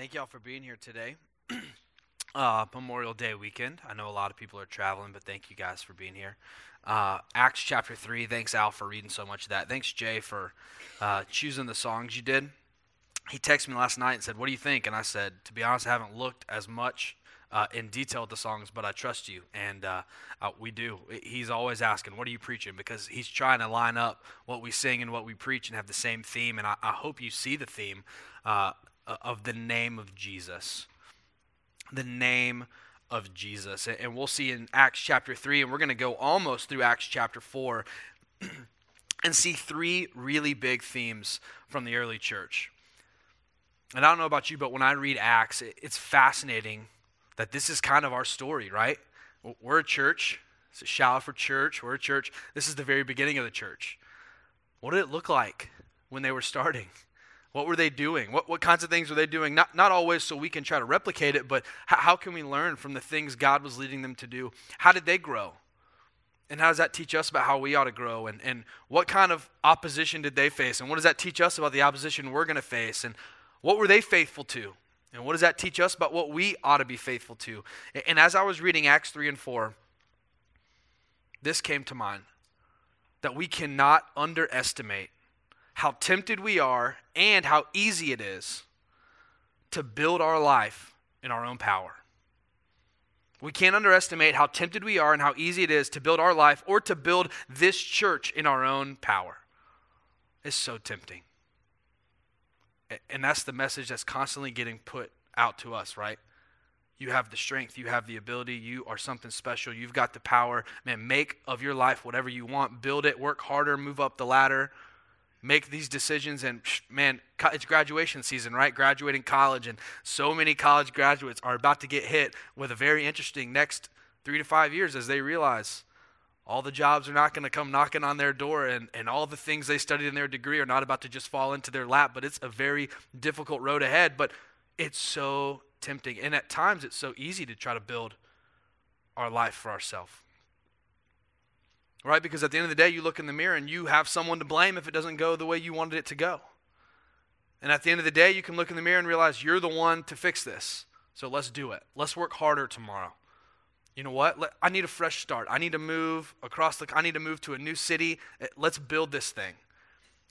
Thank y'all for being here today. uh, Memorial Day weekend. I know a lot of people are traveling, but thank you guys for being here. Uh, Acts chapter 3. Thanks, Al, for reading so much of that. Thanks, Jay, for uh, choosing the songs you did. He texted me last night and said, What do you think? And I said, To be honest, I haven't looked as much uh, in detail at the songs, but I trust you. And uh, uh, we do. He's always asking, What are you preaching? Because he's trying to line up what we sing and what we preach and have the same theme. And I, I hope you see the theme. Uh, of the name of Jesus. The name of Jesus. And we'll see in Acts chapter 3, and we're going to go almost through Acts chapter 4 and see three really big themes from the early church. And I don't know about you, but when I read Acts, it's fascinating that this is kind of our story, right? We're a church. It's a Shallowford church. We're a church. This is the very beginning of the church. What did it look like when they were starting? What were they doing? What, what kinds of things were they doing? Not, not always so we can try to replicate it, but how, how can we learn from the things God was leading them to do? How did they grow? And how does that teach us about how we ought to grow? And, and what kind of opposition did they face? And what does that teach us about the opposition we're going to face? And what were they faithful to? And what does that teach us about what we ought to be faithful to? And, and as I was reading Acts 3 and 4, this came to mind that we cannot underestimate how tempted we are and how easy it is to build our life in our own power. We can't underestimate how tempted we are and how easy it is to build our life or to build this church in our own power. It's so tempting. And that's the message that's constantly getting put out to us, right? You have the strength, you have the ability, you are something special, you've got the power. Man, make of your life whatever you want, build it, work harder, move up the ladder make these decisions and man it's graduation season right? Graduating college and so many college graduates are about to get hit with a very interesting next three to five years as they realize all the jobs are not going to come knocking on their door and, and all the things they studied in their degree are not about to just fall into their lap but it's a very difficult road ahead. But it's so tempting and at times it's so easy to try to build our life for ourselves Right? Because at the end of the day, you look in the mirror and you have someone to blame if it doesn't go the way you wanted it to go. And at the end of the day, you can look in the mirror and realize you're the one to fix this. So let's do it. Let's work harder tomorrow. You know what? Let, I need a fresh start. I need to move across the I need to move to a new city. Eh, let's build this thing.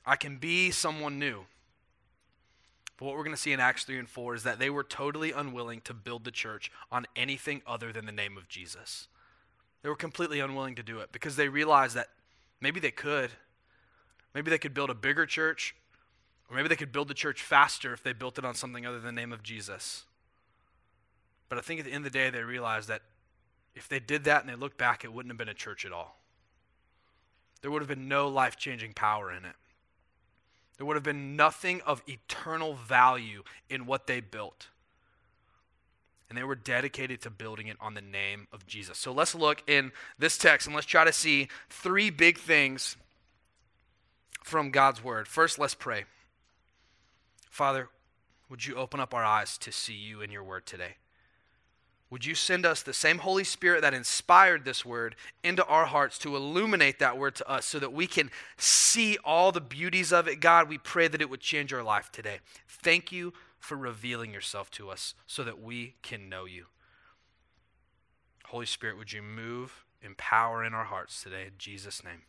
I can be someone new. But what we're going to see in Acts 3 and 4 is that they were totally unwilling to build the church on anything other than the name of Jesus. They were completely unwilling to do it because they realized that maybe they could. Maybe they could build a bigger church, or maybe they could build the church faster if they built it on something other than the name of Jesus. But I think at the end of the day, they realized that if they did that and they looked back, it wouldn't have been a church at all. There would have been no life changing power in it. There would have been nothing of eternal value in what they built and they were dedicated to building it on the name of Jesus. So let's look in this text and let's try to see three big things from God's word. First, let's pray. Father, would you open up our eyes to see you in your word today? Would you send us the same Holy Spirit that inspired this word into our hearts to illuminate that word to us so that we can see all the beauties of it? God, we pray that it would change our life today. Thank you for revealing yourself to us so that we can know you. Holy Spirit, would you move in power in our hearts today in Jesus' name?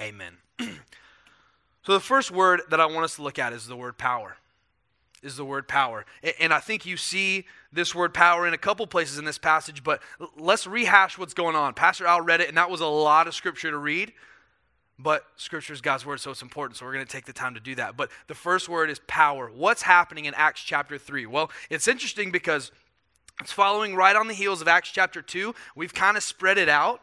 Amen. so, the first word that I want us to look at is the word power. Is the word power. And I think you see this word power in a couple places in this passage, but let's rehash what's going on. Pastor Al read it, and that was a lot of scripture to read. But scripture is God's word, so it's important. So we're going to take the time to do that. But the first word is power. What's happening in Acts chapter 3? Well, it's interesting because it's following right on the heels of Acts chapter 2. We've kind of spread it out.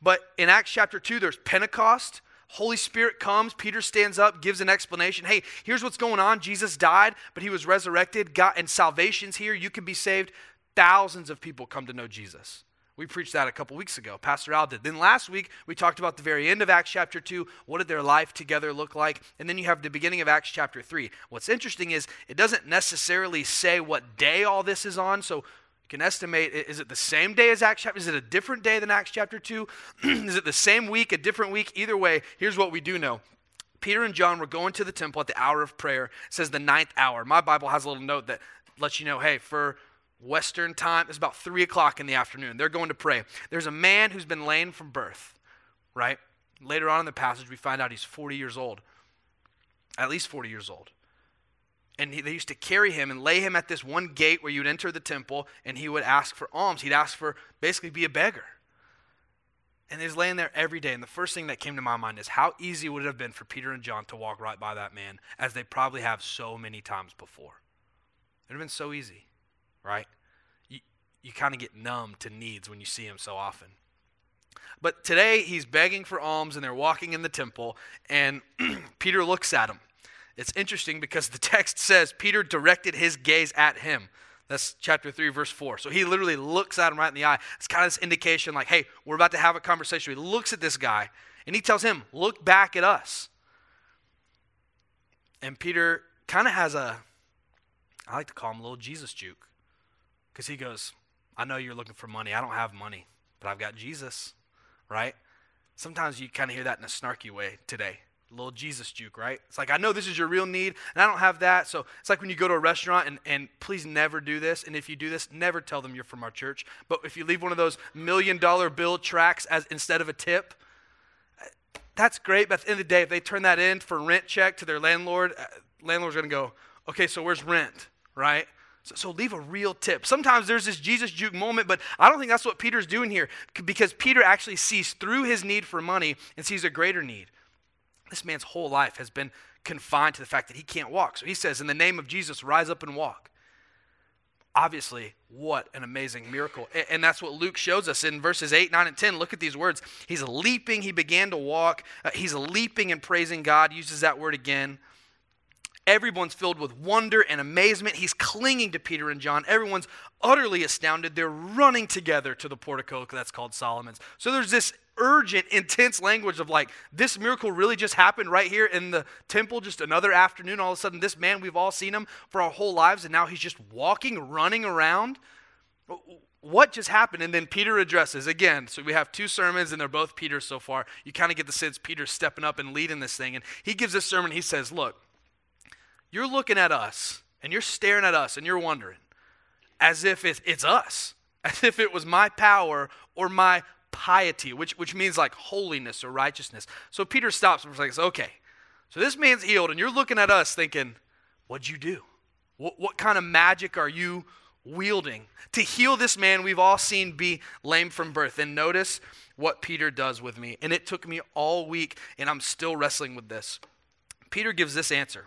But in Acts chapter 2, there's Pentecost. Holy Spirit comes. Peter stands up, gives an explanation. Hey, here's what's going on. Jesus died, but he was resurrected. God, and salvation's here. You can be saved. Thousands of people come to know Jesus. We preached that a couple weeks ago. Pastor Al did. Then last week, we talked about the very end of Acts chapter 2. What did their life together look like? And then you have the beginning of Acts chapter 3. What's interesting is it doesn't necessarily say what day all this is on. So you can estimate is it the same day as Acts chapter? Is it a different day than Acts chapter 2? is it the same week, a different week? Either way, here's what we do know Peter and John were going to the temple at the hour of prayer. It says the ninth hour. My Bible has a little note that lets you know, hey, for Western time, it's about 3 o'clock in the afternoon. They're going to pray. There's a man who's been lame from birth, right? Later on in the passage, we find out he's 40 years old, at least 40 years old. And he, they used to carry him and lay him at this one gate where you'd enter the temple, and he would ask for alms. He'd ask for basically be a beggar. And he's laying there every day. And the first thing that came to my mind is how easy would it have been for Peter and John to walk right by that man, as they probably have so many times before. It would have been so easy, right? You, you kind of get numb to needs when you see him so often. But today he's begging for alms and they're walking in the temple, and Peter looks at him. It's interesting because the text says Peter directed his gaze at him. That's chapter 3, verse 4. So he literally looks at him right in the eye. It's kind of this indication like, hey, we're about to have a conversation. He looks at this guy and he tells him, look back at us. And Peter kind of has a, I like to call him a little Jesus juke. Because he goes, I know you're looking for money. I don't have money, but I've got Jesus, right? Sometimes you kind of hear that in a snarky way today A little Jesus juke, right? It's like, I know this is your real need, and I don't have that. So it's like when you go to a restaurant, and, and please never do this. And if you do this, never tell them you're from our church. But if you leave one of those million dollar bill tracts as instead of a tip, that's great. But at the end of the day, if they turn that in for rent check to their landlord, uh, landlord's going to go, okay, so where's rent, right? So, so, leave a real tip. Sometimes there's this Jesus juke moment, but I don't think that's what Peter's doing here because Peter actually sees through his need for money and sees a greater need. This man's whole life has been confined to the fact that he can't walk. So he says, In the name of Jesus, rise up and walk. Obviously, what an amazing miracle. And that's what Luke shows us in verses 8, 9, and 10. Look at these words. He's leaping, he began to walk. Uh, he's leaping and praising God, uses that word again. Everyone's filled with wonder and amazement. He's clinging to Peter and John. Everyone's utterly astounded. They're running together to the portico that's called Solomon's. So there's this urgent, intense language of like, this miracle really just happened right here in the temple, just another afternoon. All of a sudden, this man, we've all seen him for our whole lives, and now he's just walking, running around. What just happened? And then Peter addresses again. So we have two sermons, and they're both Peter so far. You kind of get the sense Peter's stepping up and leading this thing. And he gives this sermon. He says, Look, you're looking at us, and you're staring at us, and you're wondering, as if it's us, as if it was my power or my piety, which, which means like holiness or righteousness. So Peter stops and says, okay, so this man's healed, and you're looking at us thinking, what'd you do? What, what kind of magic are you wielding to heal this man we've all seen be lame from birth? And notice what Peter does with me. And it took me all week, and I'm still wrestling with this. Peter gives this answer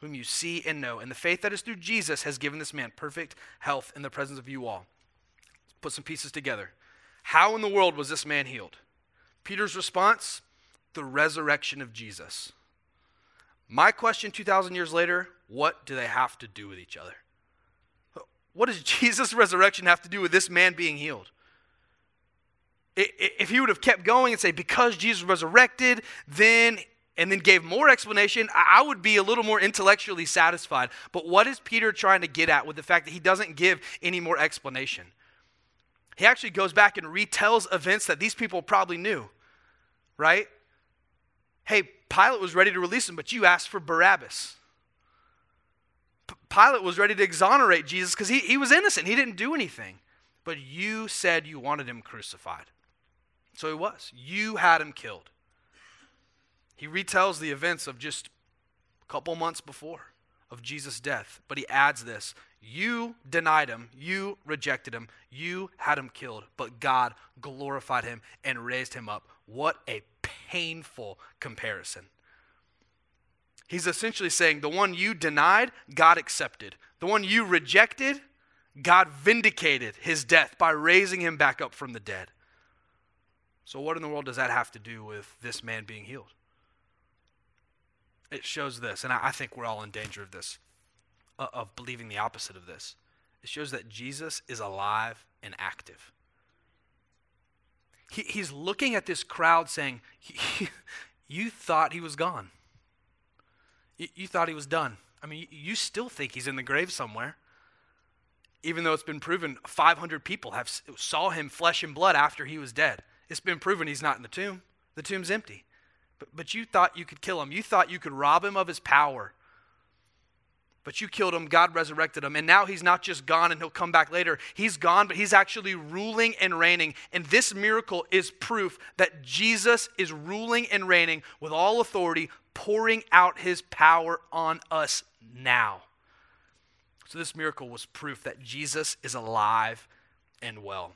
whom you see and know. And the faith that is through Jesus has given this man perfect health in the presence of you all. Let's put some pieces together. How in the world was this man healed? Peter's response the resurrection of Jesus. My question 2,000 years later what do they have to do with each other? What does Jesus' resurrection have to do with this man being healed? If he would have kept going and say, because Jesus resurrected, then, and then gave more explanation, I would be a little more intellectually satisfied. But what is Peter trying to get at with the fact that he doesn't give any more explanation? He actually goes back and retells events that these people probably knew, right? Hey, Pilate was ready to release him, but you asked for Barabbas. P- Pilate was ready to exonerate Jesus because he, he was innocent. He didn't do anything. But you said you wanted him crucified. So he was. You had him killed. He retells the events of just a couple months before of Jesus' death, but he adds this You denied him, you rejected him, you had him killed, but God glorified him and raised him up. What a painful comparison. He's essentially saying the one you denied, God accepted. The one you rejected, God vindicated his death by raising him back up from the dead. So, what in the world does that have to do with this man being healed? It shows this, and I think we're all in danger of this, uh, of believing the opposite of this. It shows that Jesus is alive and active. He, he's looking at this crowd saying, You thought he was gone. You, you thought he was done. I mean, you still think he's in the grave somewhere. Even though it's been proven 500 people have saw him flesh and blood after he was dead. It's been proven he's not in the tomb. The tomb's empty. But, but you thought you could kill him. You thought you could rob him of his power. But you killed him, God resurrected him, and now he's not just gone and he'll come back later. He's gone, but he's actually ruling and reigning. And this miracle is proof that Jesus is ruling and reigning with all authority, pouring out his power on us now. So, this miracle was proof that Jesus is alive and well.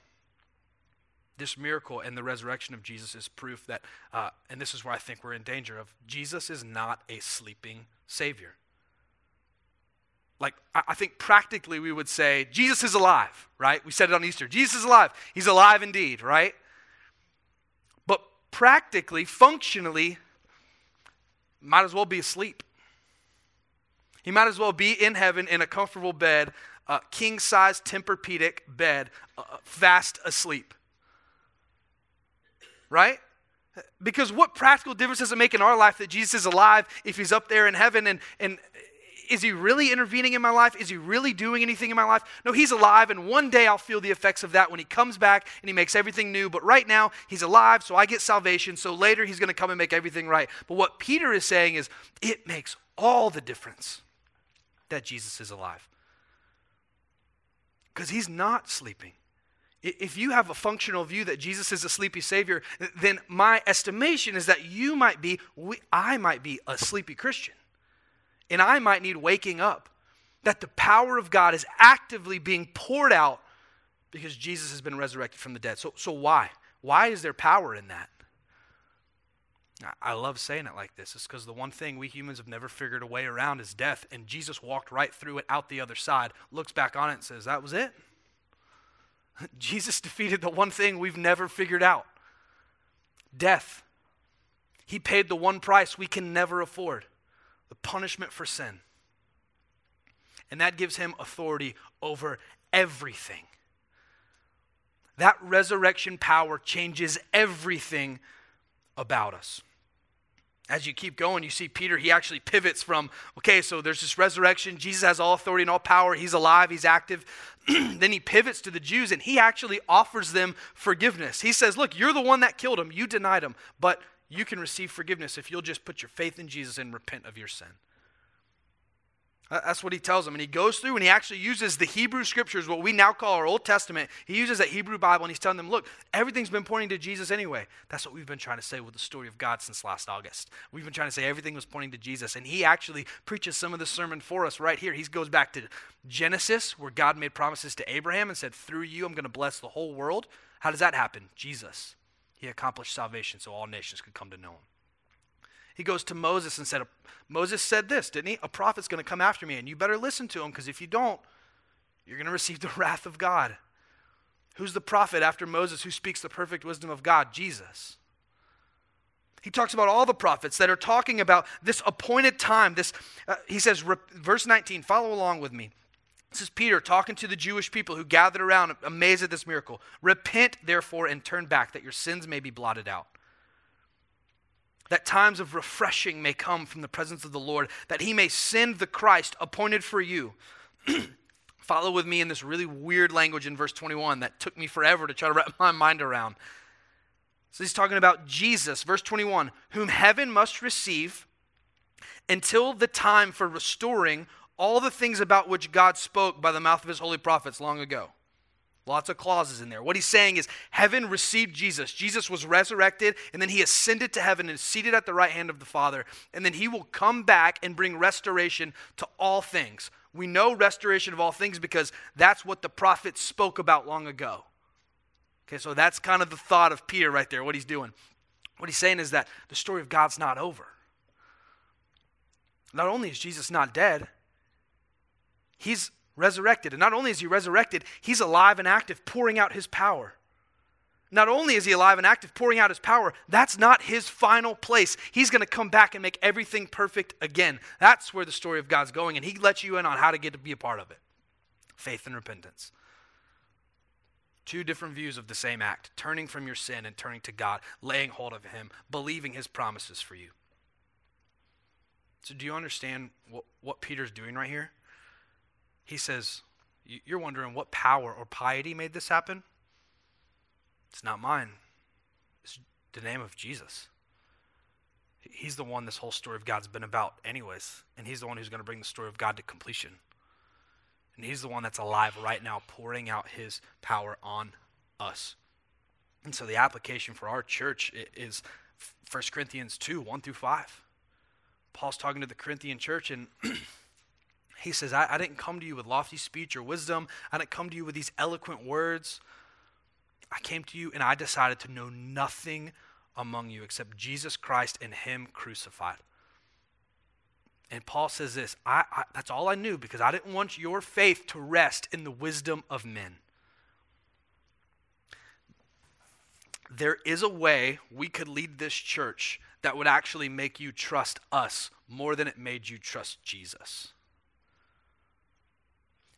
This miracle and the resurrection of Jesus is proof that, uh, and this is where I think we're in danger of, Jesus is not a sleeping Savior. Like, I, I think practically we would say, Jesus is alive, right? We said it on Easter. Jesus is alive. He's alive indeed, right? But practically, functionally, might as well be asleep. He might as well be in heaven in a comfortable bed, a king size Tempur-Pedic bed, uh, fast asleep right? Because what practical difference does it make in our life that Jesus is alive if he's up there in heaven and, and is he really intervening in my life? Is he really doing anything in my life? No, he's alive, and one day I'll feel the effects of that when he comes back and he makes everything new. But right now, he's alive, so I get salvation. So later, he's going to come and make everything right. But what Peter is saying is, it makes all the difference that Jesus is alive. Because he's not sleeping. If you have a functional view that Jesus is a sleepy Savior, then my estimation is that you might be, I might be a sleepy Christian. And I might need waking up. That the power of God is actively being poured out because Jesus has been resurrected from the dead. So, so why? Why is there power in that? I love saying it like this. It's because the one thing we humans have never figured a way around is death. And Jesus walked right through it out the other side, looks back on it, and says, That was it? Jesus defeated the one thing we've never figured out death. He paid the one price we can never afford the punishment for sin. And that gives him authority over everything. That resurrection power changes everything about us as you keep going, you see Peter, he actually pivots from, okay, so there's this resurrection. Jesus has all authority and all power. He's alive, he's active. then he pivots to the Jews and he actually offers them forgiveness. He says, Look, you're the one that killed him. You denied him, but you can receive forgiveness if you'll just put your faith in Jesus and repent of your sin. That's what he tells them. And he goes through and he actually uses the Hebrew scriptures, what we now call our Old Testament. He uses that Hebrew Bible and he's telling them, look, everything's been pointing to Jesus anyway. That's what we've been trying to say with the story of God since last August. We've been trying to say everything was pointing to Jesus. And he actually preaches some of the sermon for us right here. He goes back to Genesis, where God made promises to Abraham and said, through you, I'm going to bless the whole world. How does that happen? Jesus. He accomplished salvation so all nations could come to know him. He goes to Moses and said, Moses said this, didn't he? A prophet's going to come after me, and you better listen to him because if you don't, you're going to receive the wrath of God. Who's the prophet after Moses who speaks the perfect wisdom of God? Jesus. He talks about all the prophets that are talking about this appointed time. This, uh, he says, verse 19, follow along with me. This is Peter talking to the Jewish people who gathered around, amazed at this miracle. Repent, therefore, and turn back, that your sins may be blotted out that times of refreshing may come from the presence of the Lord, that he may send the Christ appointed for you. Follow with me in this really weird language in verse 21 that took me forever to try to wrap my mind around. So he's talking about Jesus, verse 21, whom heaven must receive until the time for restoring all the things about which God spoke by the mouth of his holy prophets long ago. Lots of clauses in there. What he's saying is heaven received Jesus. Jesus was resurrected, and then he ascended to heaven and is seated at the right hand of the Father. And then he will come back and bring restoration to all things. We know restoration of all things because that's what the prophets spoke about long ago. Okay, so that's kind of the thought of Peter right there, what he's doing. What he's saying is that the story of God's not over. Not only is Jesus not dead, he's resurrected. And not only is he resurrected, he's alive and active, pouring out his power. not only is he alive and active, pouring out his power, that's not his final place. He's going to come back and make everything perfect again. That's where the story of God's going, and he lets you in on how to get to be a part of it faith and repentance. Two different views of the same act turning from your sin and turning to God, laying hold of him, believing his promises for you. So, do you understand what, what Peter's doing right here? He says, You're wondering what power or piety made this happen? It's not mine, it's the name of Jesus. He's the one this whole story of God's been about, anyways. And He's the one who's going to bring the story of God to completion. And He's the one that's alive right now, pouring out His power on us. And so the application for our church is 1 Corinthians 2 1 through 5. Paul's talking to the Corinthian church, and he says, I, I didn't come to you with lofty speech or wisdom. I didn't come to you with these eloquent words. I came to you and I decided to know nothing among you except Jesus Christ and Him crucified. And Paul says this I, I, that's all I knew because I didn't want your faith to rest in the wisdom of men. There is a way we could lead this church that would actually make you trust us more than it made you trust Jesus.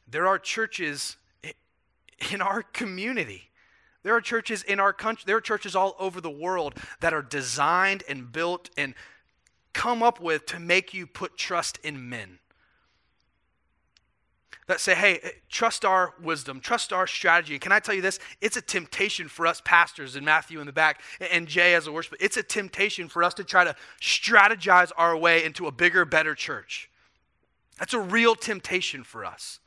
There are churches in our community there are churches in our country, there are churches all over the world that are designed and built and come up with to make you put trust in men. That say, hey, eh, trust our wisdom, trust our strategy. Can I tell you this? It's a temptation for us pastors and Matthew in the back and Jay as a worshiper. It's a temptation for us to try to strategize our way into a bigger, better church. That's a real temptation for us.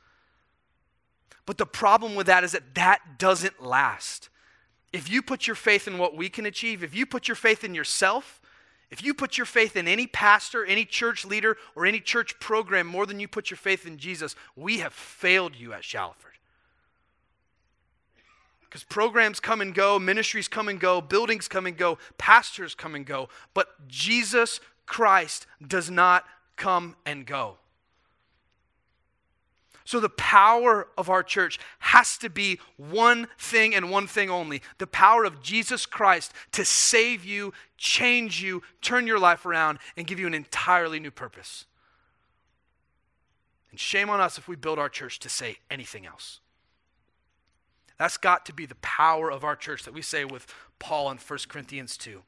But the problem with that is that that doesn't last. If you put your faith in what we can achieve, if you put your faith in yourself, if you put your faith in any pastor, any church leader, or any church program more than you put your faith in Jesus, we have failed you at Shallowford. Because programs come and go, ministries come and go, buildings come and go, pastors come and go, but Jesus Christ does not come and go. So, the power of our church has to be one thing and one thing only the power of Jesus Christ to save you, change you, turn your life around, and give you an entirely new purpose. And shame on us if we build our church to say anything else. That's got to be the power of our church that we say with Paul in 1 Corinthians 2.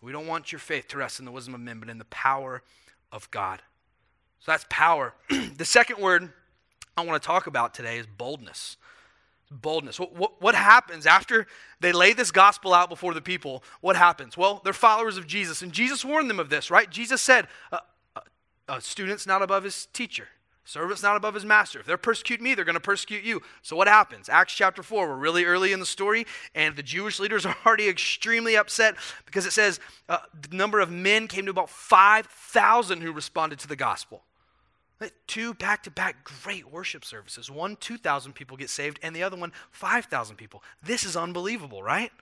We don't want your faith to rest in the wisdom of men, but in the power of God. So that's power. the second word I want to talk about today is boldness. Boldness. What, what, what, happens after they lay this gospel out before the people? What happens? Well, they're followers of Jesus, and Jesus warned them of this, right? Jesus said, uh, uh, A student's not above his teacher. Servant's not above his master. If they're persecuting me, they're going to persecute you. So what happens? Acts chapter 4, we're really early in the story, and the Jewish leaders are already extremely upset because it says uh, the number of men came to about 5,000 who responded to the gospel. Two back to back great worship services. One, 2,000 people get saved, and the other one, 5,000 people. This is unbelievable, right?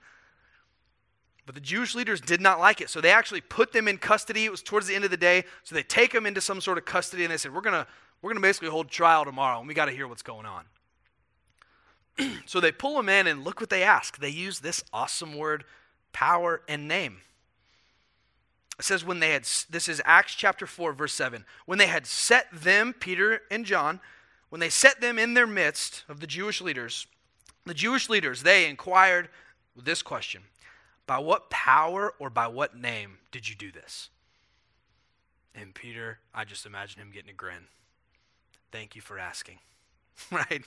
But the Jewish leaders did not like it. So they actually put them in custody. It was towards the end of the day. So they take them into some sort of custody and they said, We're going to we're to basically hold trial tomorrow and we got to hear what's going on. so they pull them in and look what they ask. They use this awesome word, power and name. It says, when they had, this is Acts chapter 4, verse 7. When they had set them, Peter and John, when they set them in their midst of the Jewish leaders, the Jewish leaders, they inquired this question By what power or by what name did you do this? And Peter, I just imagine him getting a grin. Thank you for asking. right?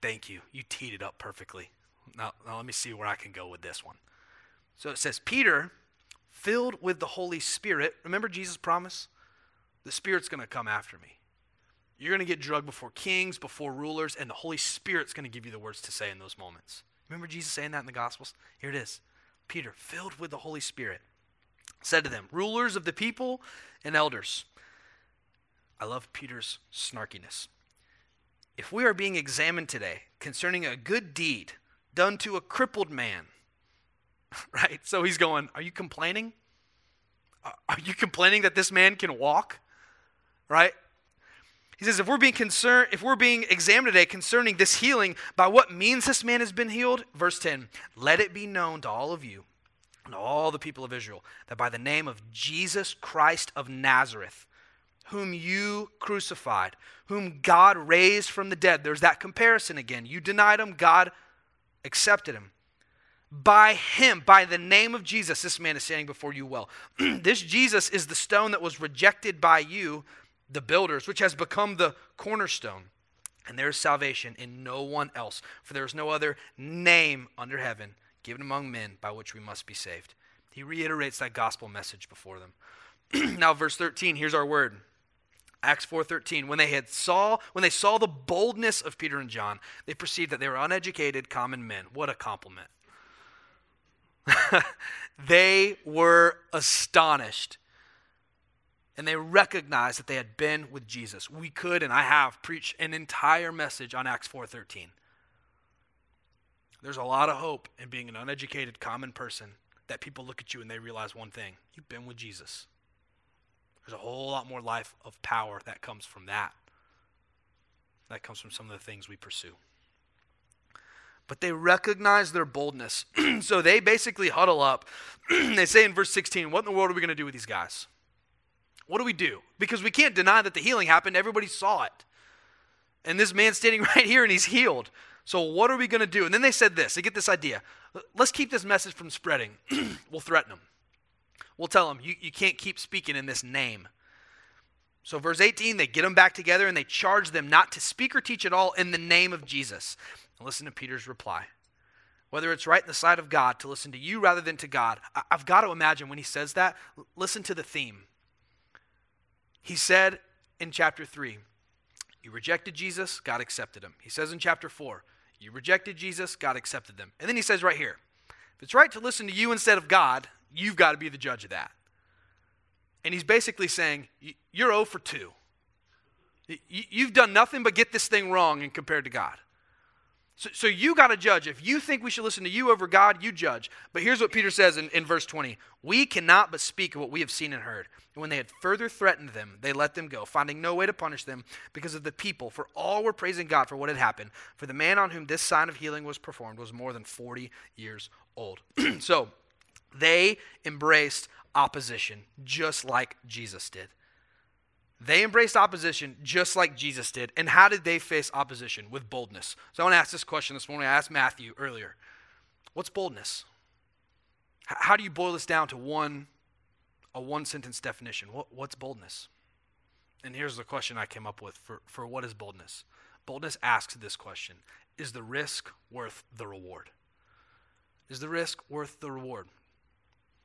Thank you. You teed it up perfectly. Now, now let me see where I can go with this one. So it says, Peter, filled with the Holy Spirit. Remember Jesus' promise? The Spirit's going to come after me. You're going to get drugged before kings, before rulers, and the Holy Spirit's going to give you the words to say in those moments. Remember Jesus saying that in the Gospels? Here it is. Peter, filled with the Holy Spirit, said to them, Rulers of the people and elders. I love Peter's snarkiness. If we are being examined today concerning a good deed done to a crippled man, right? So he's going, Are you complaining? Are you complaining that this man can walk? Right? He says, if we're being concerned, if we're being examined today concerning this healing, by what means this man has been healed, verse 10, let it be known to all of you and all the people of Israel that by the name of Jesus Christ of Nazareth, whom you crucified, whom God raised from the dead. There's that comparison again. You denied him, God accepted him. By him, by the name of Jesus, this man is standing before you well. this Jesus is the stone that was rejected by you, the builders, which has become the cornerstone. And there is salvation in no one else, for there is no other name under heaven given among men by which we must be saved. He reiterates that gospel message before them. now, verse 13, here's our word. Acts 4:13 when they had saw when they saw the boldness of Peter and John they perceived that they were uneducated common men what a compliment they were astonished. And they recognized that they had been with Jesus. We could and I have preached an entire message on Acts 4:13 there's a lot of hope in being an uneducated common person that people look at you and they realize one thing. You've been with Jesus. There's a whole lot more life of power that comes from that. That comes from some of the things we pursue. But they recognize their boldness. so they basically huddle up. they say in verse 16, What in the world are we going to do with these guys? What do we do? Because we can't deny that the healing happened. Everybody saw it. And this man's standing right here and he's healed. So what are we going to do? And then they said this. They get this idea. Let's keep this message from spreading. we'll threaten them. We'll tell them, you, you can't keep speaking in this name. So, verse 18, they get them back together and they charge them not to speak or teach at all in the name of Jesus. And listen to Peter's reply. Whether it's right in the sight of God to listen to you rather than to God, I've got to imagine when he says that, listen to the theme. He said in chapter 3, You rejected Jesus, God accepted him. He says in chapter 4, You rejected Jesus, God accepted them. And then he says right here, If it's right to listen to you instead of God, You've got to be the judge of that. And he's basically saying, You're 0 for 2. You've done nothing but get this thing wrong and compared to God. So, so you got to judge. If you think we should listen to you over God, you judge. But here's what Peter says in, in verse 20 We cannot but speak of what we have seen and heard. And when they had further threatened them, they let them go, finding no way to punish them because of the people. For all were praising God for what had happened. For the man on whom this sign of healing was performed was more than 40 years old. so, they embraced opposition just like Jesus did. They embraced opposition just like Jesus did. And how did they face opposition? With boldness. So I want to ask this question this morning. I asked Matthew earlier What's boldness? How do you boil this down to one, a one sentence definition? What, what's boldness? And here's the question I came up with for, for what is boldness? Boldness asks this question Is the risk worth the reward? Is the risk worth the reward?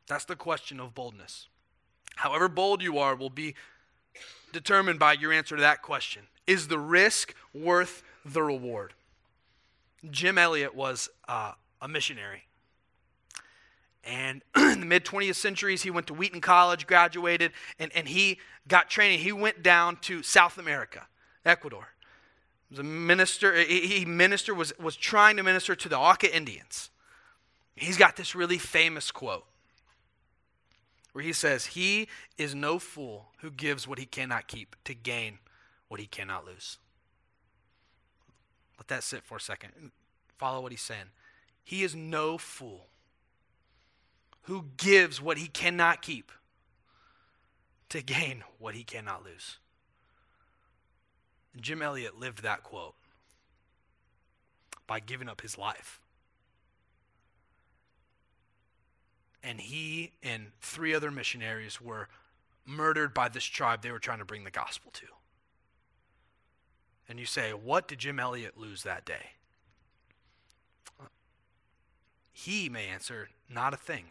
That's the question of boldness. However bold you are will be determined by your answer to that question. Is the risk worth the reward? Jim Elliot was uh, a missionary. And in the mid 20th centuries, he went to Wheaton College, graduated, and, and he got training. He went down to South America, Ecuador. He was a minister, he, minister was, was trying to minister to the Auca Indians. He's got this really famous quote where he says, He is no fool who gives what he cannot keep to gain what he cannot lose. Let that sit for a second. Follow what he's saying. He is no fool who gives what he cannot keep to gain what he cannot lose. Jim Elliot lived that quote by giving up his life and he and three other missionaries were murdered by this tribe they were trying to bring the gospel to. And you say, what did Jim Elliot lose that day? He may answer, not a thing.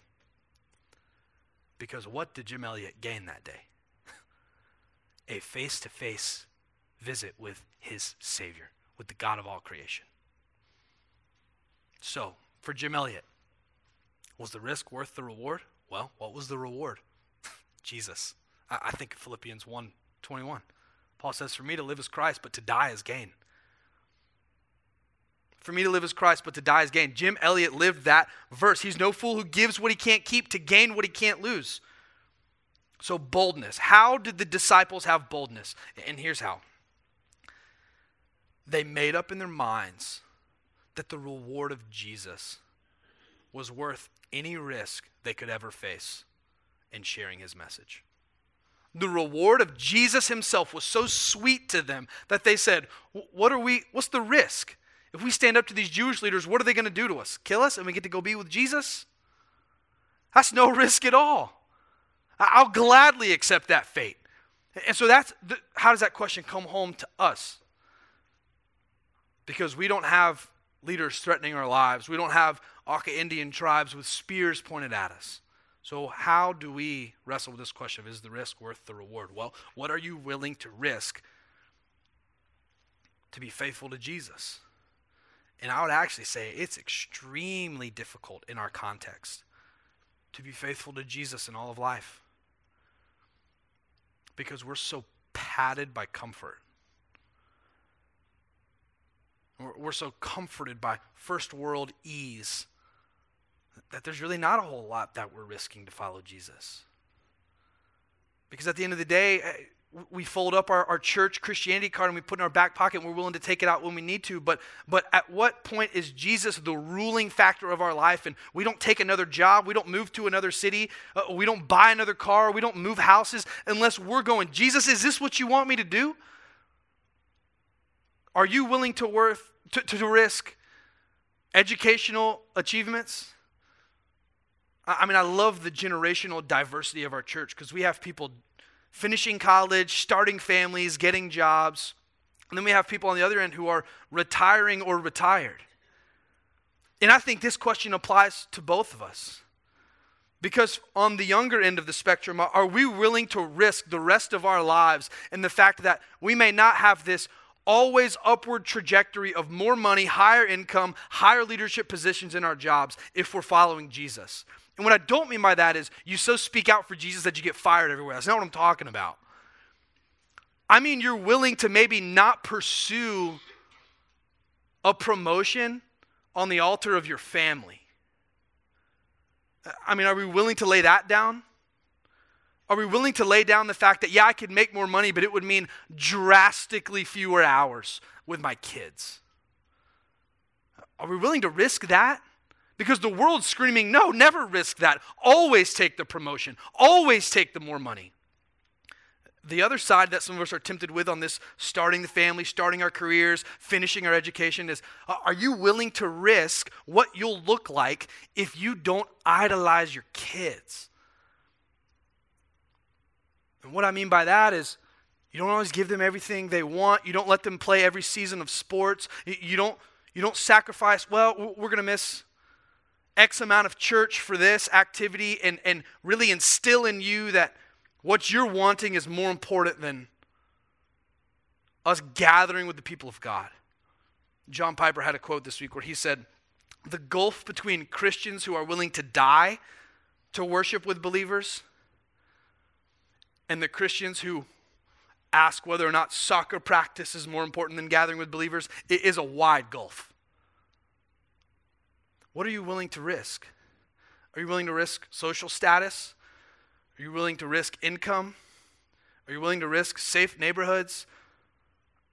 Because what did Jim Elliot gain that day? a face to face visit with his Savior, with the God of all creation. So, for Jim Elliot, was the risk worth the reward? Well, what was the reward? Jesus. I, I think Philippians 1 21. Paul says, For me to live is Christ, but to die is gain. For me to live is Christ, but to die is gain. Jim Elliot lived that verse. He's no fool who gives what he can't keep to gain what he can't lose. So, boldness. How did the disciples have boldness? And here's how they made up in their minds that the reward of Jesus was worth any risk they could ever face in sharing his message. The reward of Jesus himself was so sweet to them that they said, "What are we what's the risk? If we stand up to these Jewish leaders, what are they going to do to us? Kill us and we get to go be with Jesus?" That's no risk at all. I'll gladly accept that fate. And so that's the, how does that question come home to us? Because we don't have leaders threatening our lives. We don't have Auca Indian tribes with spears pointed at us. So, how do we wrestle with this question of is the risk worth the reward? Well, what are you willing to risk to be faithful to Jesus? And I would actually say it's extremely difficult in our context to be faithful to Jesus in all of life because we're so padded by comfort. We're, so comforted by first world ease that there's really not a whole lot that we're risking to follow Jesus. Because at the end of the day, eh, we fold up our, our church Christianity card and we put it in our back pocket and we're willing to take it out when we need to. But, but at what point is Jesus the ruling factor of our life and we don't take another job, we don't move to another city, uh, we don't buy another car, we don't move houses unless we're going, Jesus, is this what you want me to do? Are you willing to, worth, to, to risk educational achievements? I mean, I love the generational diversity of our church because we have people finishing college, starting families, getting jobs. And then we have people on the other end who are retiring or retired. And I think this question applies to both of us. Because on the younger end of the spectrum, are we willing to risk the rest of our lives and the fact that we may not have this always upward trajectory of more money, higher income, higher leadership positions in our jobs if we're following Jesus? And what I don't mean by that is you so speak out for Jesus that you get fired everywhere. That's not what I'm talking about. I mean, you're willing to maybe not pursue a promotion on the altar of your family. I mean, are we willing to lay that down? Are we willing to lay down the fact that, yeah, I could make more money, but it would mean drastically fewer hours with my kids? Are we willing to risk that? Because the world's screaming, no, never risk that. Always take the promotion, always take the more money. The other side that some of us are tempted with on this starting the family, starting our careers, finishing our education is uh, are you willing to risk what you'll look like if you don't idolize your kids? And what I mean by that is you don't always give them everything they want. You don't let them play every season of sports. You don't, you don't sacrifice, well, we're going to miss X amount of church for this activity and, and really instill in you that what you're wanting is more important than us gathering with the people of God. John Piper had a quote this week where he said, The gulf between Christians who are willing to die to worship with believers and the Christians who ask whether or not soccer practice is more important than gathering with believers it is a wide gulf. What are you willing to risk? Are you willing to risk social status? Are you willing to risk income? Are you willing to risk safe neighborhoods?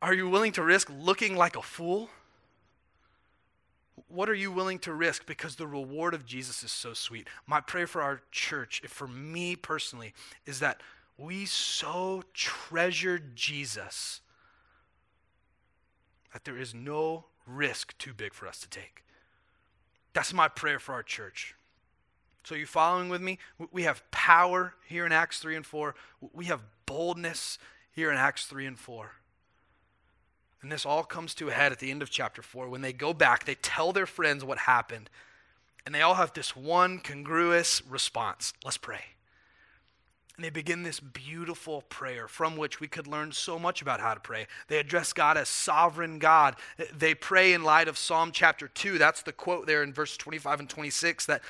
Are you willing to risk looking like a fool? What are you willing to risk? Because the reward of Jesus is so sweet. My prayer for our church, for me personally, is that we so treasure Jesus that there is no risk too big for us to take. That's my prayer for our church. So, you following with me? We have power here in Acts 3 and 4. We have boldness here in Acts 3 and 4. And this all comes to a head at the end of chapter 4. When they go back, they tell their friends what happened. And they all have this one congruous response. Let's pray. And they begin this beautiful prayer from which we could learn so much about how to pray. They address God as sovereign God. They pray in light of Psalm chapter 2. That's the quote there in verse 25 and 26 that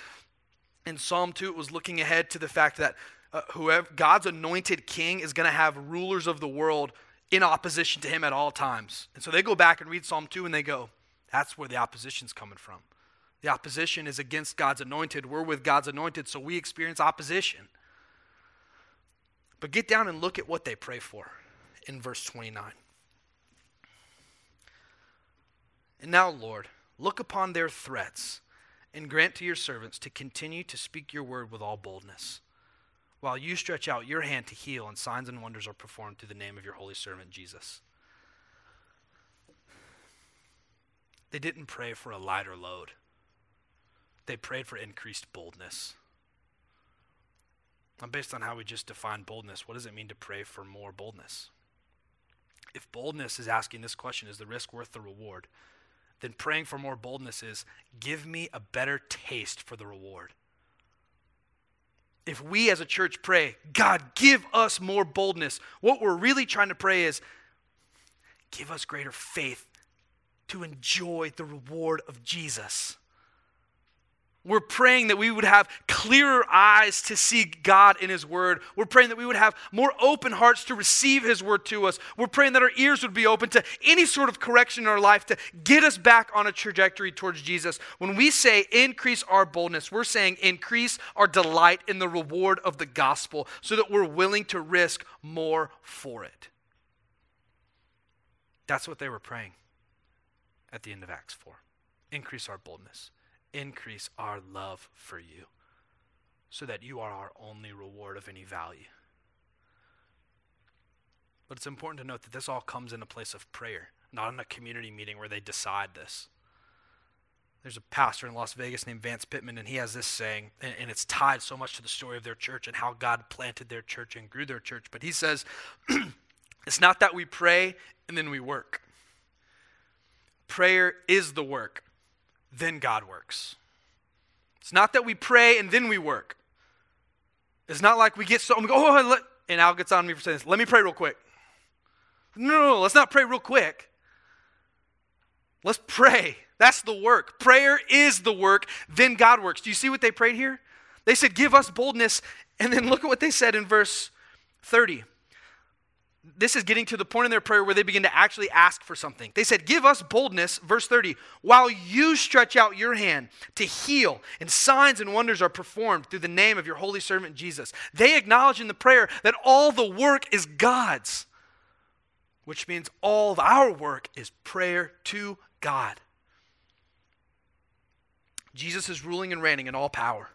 in Psalm 2 it was looking ahead to the fact that uh, whoever God's anointed king is going to have rulers of the world in opposition to him at all times. And so they go back and read Psalm 2 and they go, that's where the opposition's coming from. The opposition is against God's anointed. We're with God's anointed, so we experience opposition. But get down and look at what they pray for in verse 29. And now, Lord, look upon their threats and grant to your servants to continue to speak your word with all boldness, while you stretch out your hand to heal, and signs and wonders are performed through the name of your holy servant Jesus. They didn't pray for a lighter load, they prayed for increased boldness. Now, based on how we just defined boldness, what does it mean to pray for more boldness? If boldness is asking this question, is the risk worth the reward? Then praying for more boldness is, give me a better taste for the reward. If we as a church pray, God, give us more boldness, what we're really trying to pray is, give us greater faith to enjoy the reward of Jesus. We're praying that we would have clearer eyes to see God in His Word. We're praying that we would have more open hearts to receive His Word to us. We're praying that our ears would be open to any sort of correction in our life to get us back on a trajectory towards Jesus. When we say increase our boldness, we're saying increase our delight in the reward of the gospel so that we're willing to risk more for it. That's what they were praying at the end of Acts 4. Increase our boldness increase our love for you so that you are our only reward of any value. But it's important to note that this all comes in a place of prayer, not in a community meeting where they decide this. There's a pastor in Las Vegas named Vance Pitman, and he has this saying, and, and it's tied so much to the story of their church and how God planted their church and grew their church. But he says, it's not that we pray and then we work. Prayer is the work then God works. It's not that we pray and then we work. It's not like we get so, oh we go, oh, let, and Al gets on me for saying this. Let me pray real quick. No, no, no, let's not pray real quick. Let's pray. That's the work. Prayer is the work, then God works. Do you see what they prayed here? They said, Give us boldness. And then look at what they said in verse 30 this is getting to the point in their prayer where they begin to actually ask for something. They said, Give us boldness, verse 30, while you stretch out your hand to heal, and signs and wonders are performed through the name of your holy servant Jesus. They acknowledge in the prayer that all the work is God's, which means all of our work is prayer to God. Jesus is ruling and reigning in all power.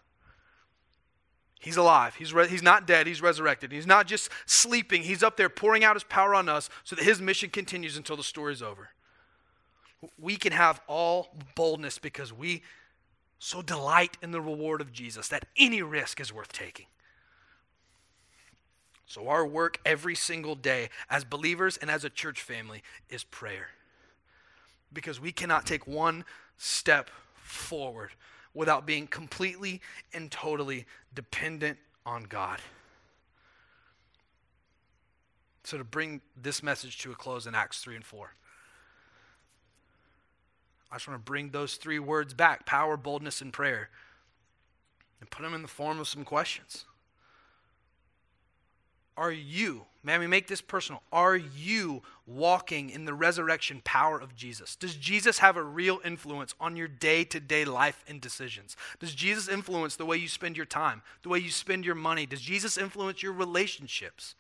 He's alive. He's, re- he's not dead. He's resurrected. He's not just sleeping. He's up there pouring out his power on us so that his mission continues until the story's over. We can have all boldness because we so delight in the reward of Jesus that any risk is worth taking. So, our work every single day as believers and as a church family is prayer. Because we cannot take one step forward without being completely and totally dependent on God. So, to bring this message to a close in Acts 3 and 4, I just want to bring those three words back power, boldness, and prayer and put them in the form of some questions. Are you, may we make this personal, are you walking in the resurrection power of Jesus? Does Jesus have a real influence on your day to day life and decisions? Does Jesus influence the way you spend your time, the way you spend your money? Does Jesus influence your relationships?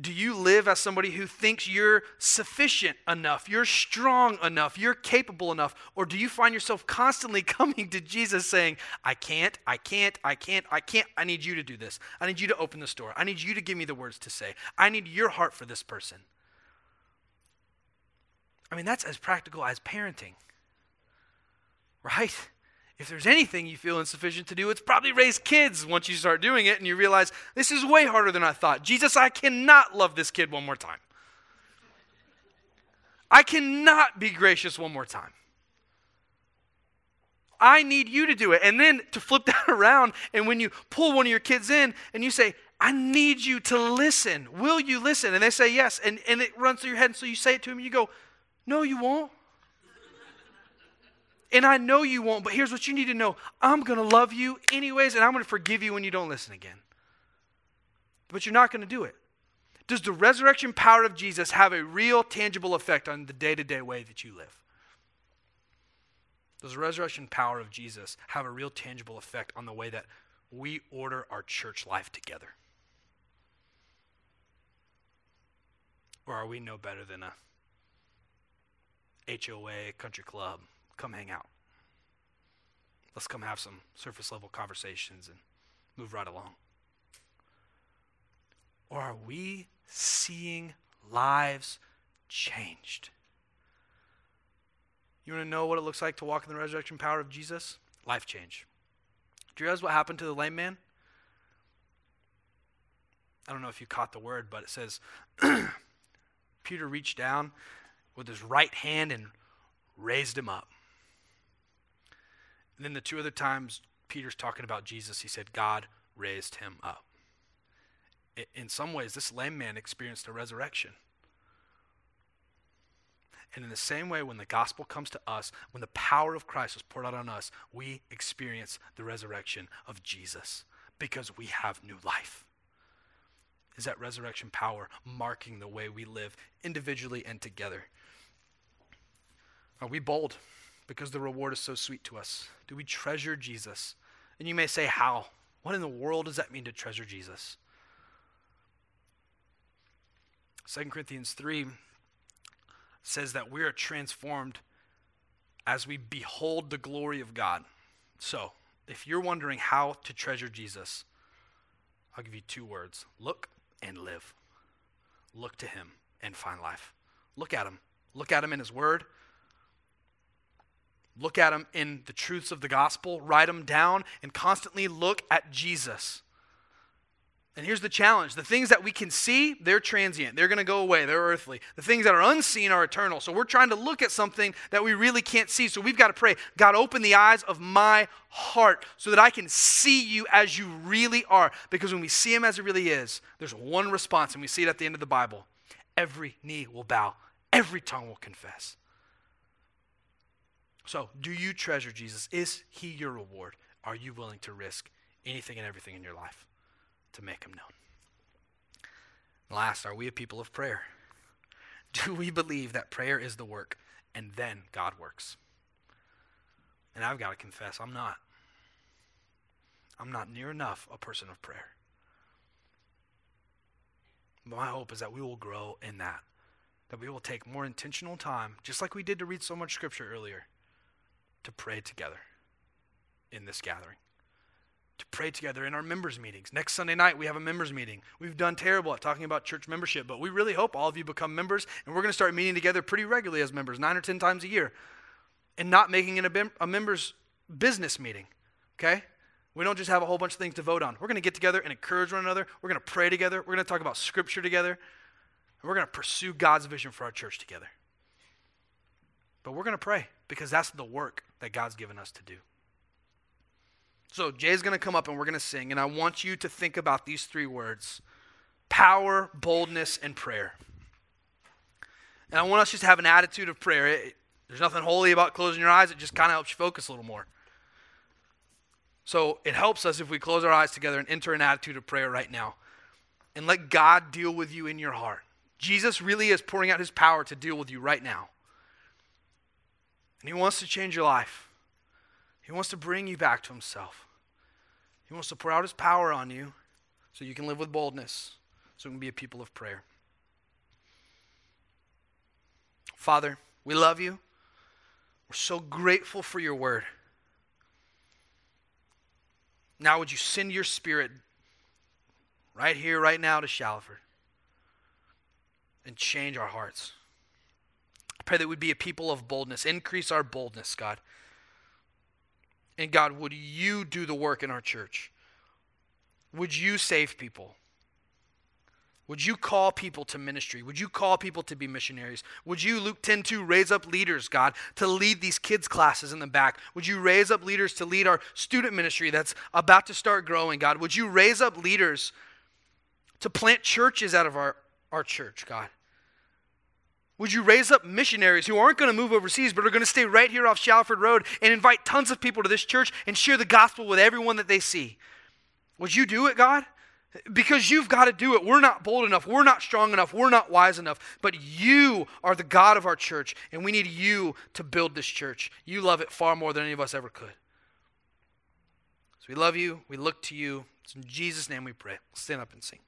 Do you live as somebody who thinks you're sufficient enough, you're strong enough, you're capable enough? Or do you find yourself constantly coming to Jesus saying, I can't, I can't, I can't, I can't, I need you to do this. I need you to open the store. I need you to give me the words to say. I need your heart for this person. I mean, that's as practical as parenting, right? If there's anything you feel insufficient to do, it's probably raise kids once you start doing it and you realize this is way harder than I thought. Jesus, I cannot love this kid one more time. I cannot be gracious one more time. I need you to do it. And then to flip that around, and when you pull one of your kids in and you say, I need you to listen. Will you listen? And they say yes. And, and it runs through your head. And so you say it to them, and you go, No, you won't. And I know you won't, but here's what you need to know I'm going to love you anyways, and I'm going to forgive you when you don't listen again. But you're not going to do it. Does the resurrection power of Jesus have a real, tangible effect on the day to day way that you live? Does the resurrection power of Jesus have a real, tangible effect on the way that we order our church life together? Or are we no better than a HOA, country club. Come hang out. Let's come have some surface level conversations and move right along. Or are we seeing lives changed? You want to know what it looks like to walk in the resurrection power of Jesus? Life change. Do you realize what happened to the lame man? I don't know if you caught the word, but it says Peter reached down with his right hand and raised him up. And then the two other times Peter's talking about Jesus, he said, God raised him up. In some ways, this lame man experienced a resurrection. And in the same way, when the gospel comes to us, when the power of Christ is poured out on us, we experience the resurrection of Jesus because we have new life. Is that resurrection power marking the way we live individually and together? Are we bold because the reward is so sweet to us? Do we treasure Jesus? And you may say, How? What in the world does that mean to treasure Jesus? 2 Corinthians 3 says that we are transformed as we behold the glory of God. So, if you're wondering how to treasure Jesus, I'll give you two words look and live. Look to Him and find life. Look at Him. Look at Him in His Word. Look at them in the truths of the gospel. Write them down and constantly look at Jesus. And here's the challenge the things that we can see, they're transient. They're going to go away. They're earthly. The things that are unseen are eternal. So we're trying to look at something that we really can't see. So we've got to pray God, open the eyes of my heart so that I can see you as you really are. Because when we see him as he really is, there's one response, and we see it at the end of the Bible every knee will bow, every tongue will confess. So, do you treasure Jesus? Is he your reward? Are you willing to risk anything and everything in your life? to make him known. Last, are we a people of prayer? Do we believe that prayer is the work and then God works? And I've got to confess, I'm not. I'm not near enough a person of prayer. My hope is that we will grow in that, that we will take more intentional time, just like we did to read so much scripture earlier, to pray together in this gathering to pray together in our members' meetings. Next Sunday night, we have a members' meeting. We've done terrible at talking about church membership, but we really hope all of you become members, and we're going to start meeting together pretty regularly as members, nine or 10 times a year, and not making it a, a members' business meeting, okay? We don't just have a whole bunch of things to vote on. We're going to get together and encourage one another. We're going to pray together. We're going to talk about scripture together. And we're going to pursue God's vision for our church together. But we're going to pray because that's the work that God's given us to do. So Jay's going to come up and we're going to sing, and I want you to think about these three words power, boldness, and prayer. And I want us just to have an attitude of prayer. It, there's nothing holy about closing your eyes, it just kind of helps you focus a little more. So it helps us if we close our eyes together and enter an attitude of prayer right now and let God deal with you in your heart. Jesus really is pouring out his power to deal with you right now. And he wants to change your life. He wants to bring you back to Himself. He wants to pour out His power on you so you can live with boldness, so you can be a people of prayer. Father, we love you. We're so grateful for your word. Now, would you send your spirit right here, right now to Shalford and change our hearts? Pray that we'd be a people of boldness. Increase our boldness, God. And God, would you do the work in our church? Would you save people? Would you call people to ministry? Would you call people to be missionaries? Would you, Luke 10 2, raise up leaders, God, to lead these kids' classes in the back? Would you raise up leaders to lead our student ministry that's about to start growing, God? Would you raise up leaders to plant churches out of our, our church, God? Would you raise up missionaries who aren't going to move overseas but are going to stay right here off Shalford Road and invite tons of people to this church and share the gospel with everyone that they see? Would you do it, God? Because you've got to do it. We're not bold enough. We're not strong enough. We're not wise enough. But you are the God of our church, and we need you to build this church. You love it far more than any of us ever could. So we love you. We look to you. It's in Jesus' name we pray. Stand up and sing.